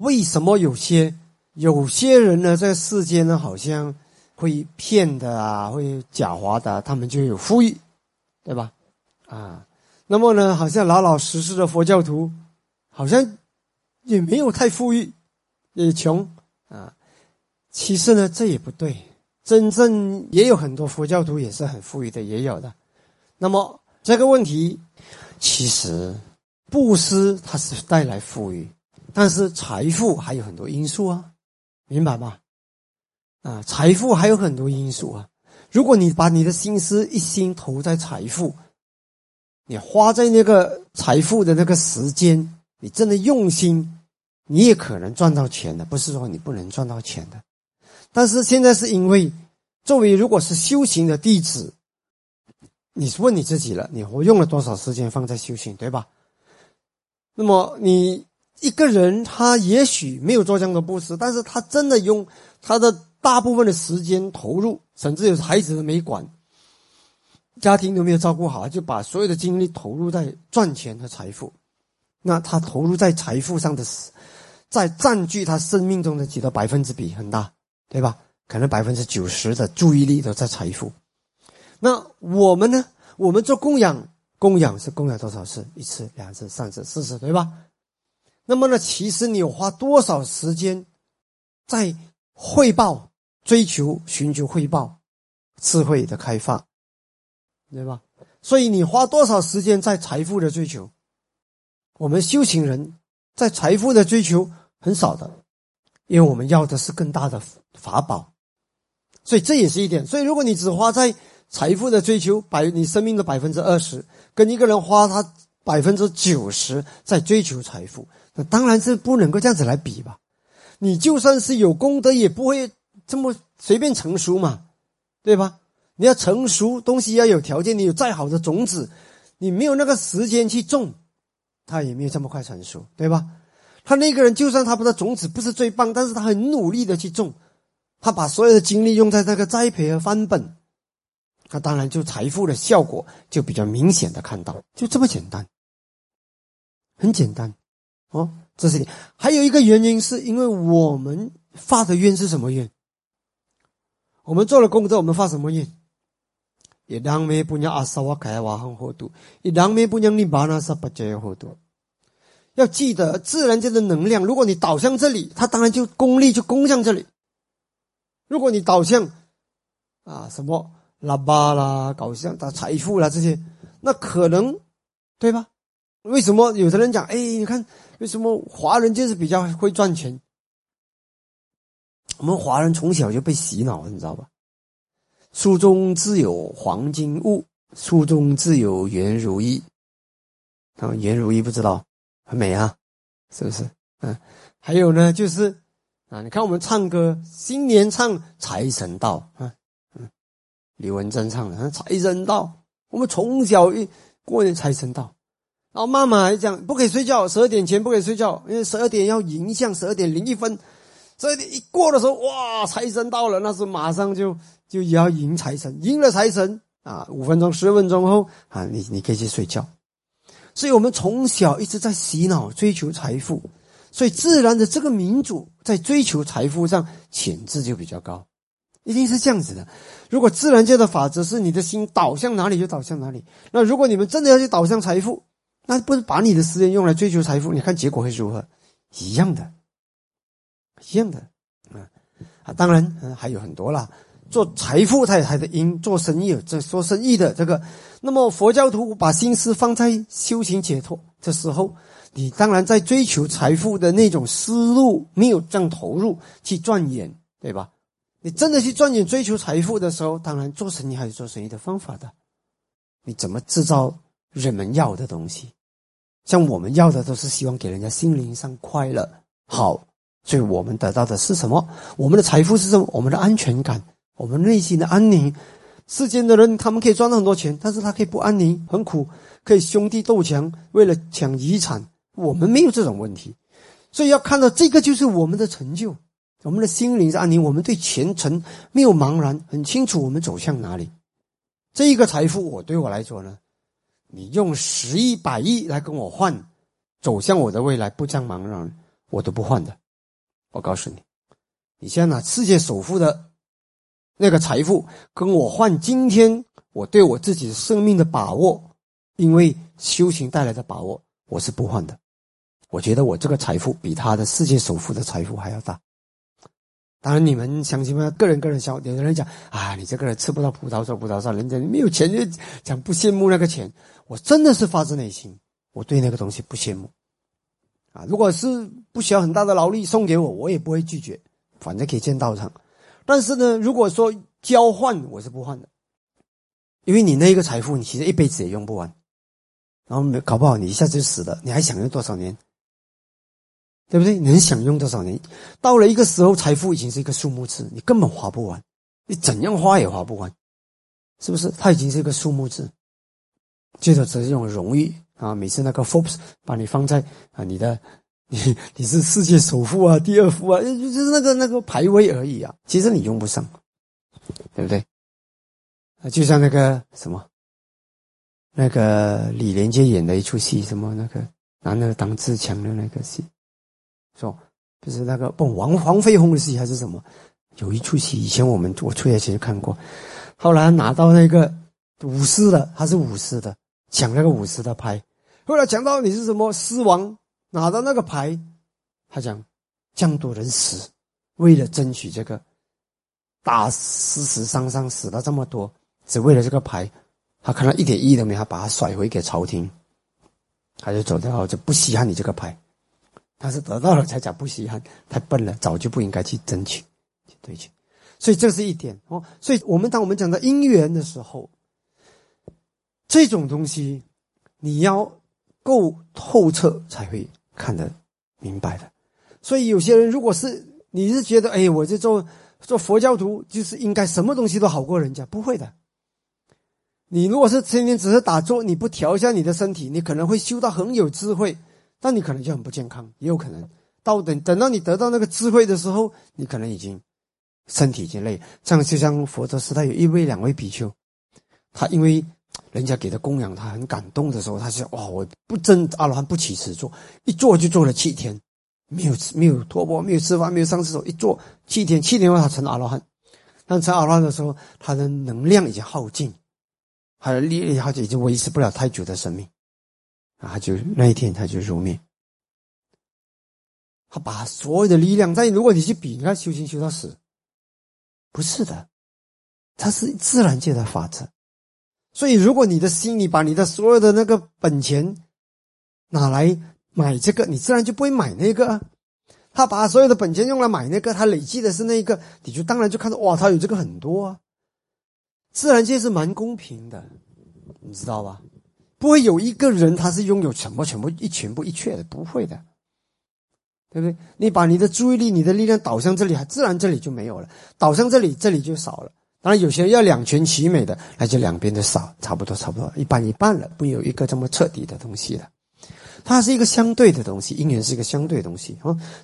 为什么有些有些人呢，在世间呢，好像会骗的啊，会狡猾的，他们就有富裕，对吧？啊，那么呢，好像老老实实的佛教徒，好像也没有太富裕，也穷啊。其实呢，这也不对，真正也有很多佛教徒也是很富裕的，也有的。那么这个问题，其实布施它是带来富裕，但是财富还有很多因素啊，明白吗？啊，财富还有很多因素啊。如果你把你的心思一心投在财富，你花在那个财富的那个时间，你真的用心，你也可能赚到钱的，不是说你不能赚到钱的。但是现在是因为，作为如果是修行的弟子，你问你自己了，你我用了多少时间放在修行，对吧？那么你一个人他也许没有做这样的布施，但是他真的用他的大部分的时间投入，甚至有孩子都没管，家庭都没有照顾好，就把所有的精力投入在赚钱和财富，那他投入在财富上的，在占据他生命中的几个百分之比很大。对吧？可能百分之九十的注意力都在财富。那我们呢？我们做供养，供养是供养多少次？一次、两次、三次、四次，对吧？那么呢？其实你有花多少时间在汇报、追求、寻求汇报、智慧的开发，对吧？所以你花多少时间在财富的追求？我们修行人在财富的追求很少的。因为我们要的是更大的法宝，所以这也是一点。所以，如果你只花在财富的追求，百你生命的百分之二十，跟一个人花他百分之九十在追求财富，那当然是不能够这样子来比吧。你就算是有功德，也不会这么随便成熟嘛，对吧？你要成熟，东西要有条件。你有再好的种子，你没有那个时间去种，它也没有这么快成熟，对吧？他那个人，就算他的种子不是最棒，但是他很努力的去种，他把所有的精力用在那个栽培和翻本，他当然就财富的效果就比较明显的看到，就这么简单，很简单，哦，这是还有一个原因，是因为我们发的愿是什么愿？我们做了功德，我们发什么愿？一当没不让阿萨瓦开瓦很好度，一当没不让你巴那萨不接好度。要记得自然界的能量，如果你导向这里，它当然就功力就攻向这里；如果你导向啊什么喇叭啦、搞像打财富啦这些，那可能对吧？为什么有的人讲？哎，你看为什么华人就是比较会赚钱？我们华人从小就被洗脑，你知道吧？书中自有黄金屋，书中自有颜如玉。啊，颜如玉不知道。很美啊，是不是？嗯，还有呢，就是啊，你看我们唱歌，新年唱财神到啊，嗯，李文珍唱的财神到，我们从小一过年财神到，然后妈妈还讲不可以睡觉，十二点前不可以睡觉，因为十二点要迎向十二点零一分，十二点一过的时候，哇，财神到了，那是马上就就也要迎财神，迎了财神啊，五分钟十分钟后啊，你你可以去睡觉。所以我们从小一直在洗脑追求财富，所以自然的这个民主在追求财富上潜质就比较高，一定是这样子的。如果自然界的法则是你的心导向哪里就导向哪里，那如果你们真的要去导向财富，那不是把你的时间用来追求财富？你看结果会如何？一样的，一样的，啊啊，当然还有很多啦。做财富，他有他的因；做生意，这做生意的这个。那么佛教徒把心思放在修行解脱的时候，你当然在追求财富的那种思路没有这样投入去钻研，对吧？你真的去钻研追求财富的时候，当然做生意还有做生意的方法的。你怎么制造人们要的东西？像我们要的都是希望给人家心灵上快乐、好，所以我们得到的是什么？我们的财富是什么？我们的安全感。我们内心的安宁，世间的人他们可以赚到很多钱，但是他可以不安宁，很苦，可以兄弟斗强，为了抢遗产。我们没有这种问题，所以要看到这个就是我们的成就，我们的心灵是安宁，我们对前程没有茫然，很清楚我们走向哪里。这一个财富，我对我来说呢，你用十亿、百亿来跟我换，走向我的未来不将茫然，我都不换的。我告诉你，你现在拿世界首富的那个财富跟我换今天我对我自己生命的把握，因为修行带来的把握，我是不换的。我觉得我这个财富比他的世界首富的财富还要大。当然，你们相信吗？个人个人笑。有的人讲啊，你这个人吃不到葡萄说葡萄酸，人家没有钱就讲不羡慕那个钱。我真的是发自内心，我对那个东西不羡慕。啊，如果是不需要很大的劳力送给我，我也不会拒绝，反正可以见道场。但是呢，如果说交换，我是不换的，因为你那个财富，你其实一辈子也用不完，然后没搞不好你一下子就死了，你还想用多少年？对不对？能享用多少年？到了一个时候，财富已经是一个数目字，你根本花不完，你怎样花也花不完，是不是？它已经是一个数目字。接着只是用荣誉啊，每次那个 fops 把你放在啊，你的你 你是世界首富啊，第二富啊，就是那个那个排位而已啊。其实你用不上，对不对？啊，就像那个什么，那个李连杰演的一出戏，什么那个男的当自强的那个戏。说，就是那个不王黄飞鸿的戏还是什么？有一出戏，以前我们我出来前就看过。后来拿到那个武士的，他是武士的，抢那个武士的牌。后来讲到你是什么狮王，拿到那个牌，他讲这样多人死，为了争取这个，打死死伤伤死了这么多，只为了这个牌，他看到一点意义都没有，他把它甩回给朝廷，他就走掉，就不稀罕你这个牌。他是得到了才讲不稀罕，太笨了，早就不应该去争取、去追求。所以这是一点哦。所以我们当我们讲到姻缘的时候，这种东西你要够透彻才会看得明白的。所以有些人如果是你是觉得，哎，我这做做佛教徒就是应该什么东西都好过人家，不会的。你如果是天天只是打坐，你不调一下你的身体，你可能会修到很有智慧。但你可能就很不健康，也有可能到等等到你得到那个智慧的时候，你可能已经身体已经累。这样就像佛陀时代有一位两位比丘，他因为人家给他供养，他很感动的时候，他说：“哇，我不真阿罗汉不起此坐，一坐就坐了七天，没有吃没有托钵，没有吃饭，没有上厕所，一坐七天，七天后他成了阿罗汉。但成阿罗汉的时候，他的能量已经耗尽，他的力量已经维持不了太久的生命。”啊就那一天他就入灭，他把所有的力量，在如果你去比，你看修行修到死，不是的，它是自然界的法则。所以，如果你的心里把你的所有的那个本钱拿来买这个，你自然就不会买那个。他把所有的本钱用来买那个，他累积的是那个，你就当然就看到哇，他有这个很多啊。自然界是蛮公平的，你知道吧？不会有一个人他是拥有全部全部一全部一切的，不会的，对不对？你把你的注意力、你的力量导向这里，自然这里就没有了；导向这里，这里就少了。当然，有些人要两全其美的，那就两边都少，差不多，差不多一半一半了，不有一个这么彻底的东西了。它是一个相对的东西，姻缘是一个相对的东西啊。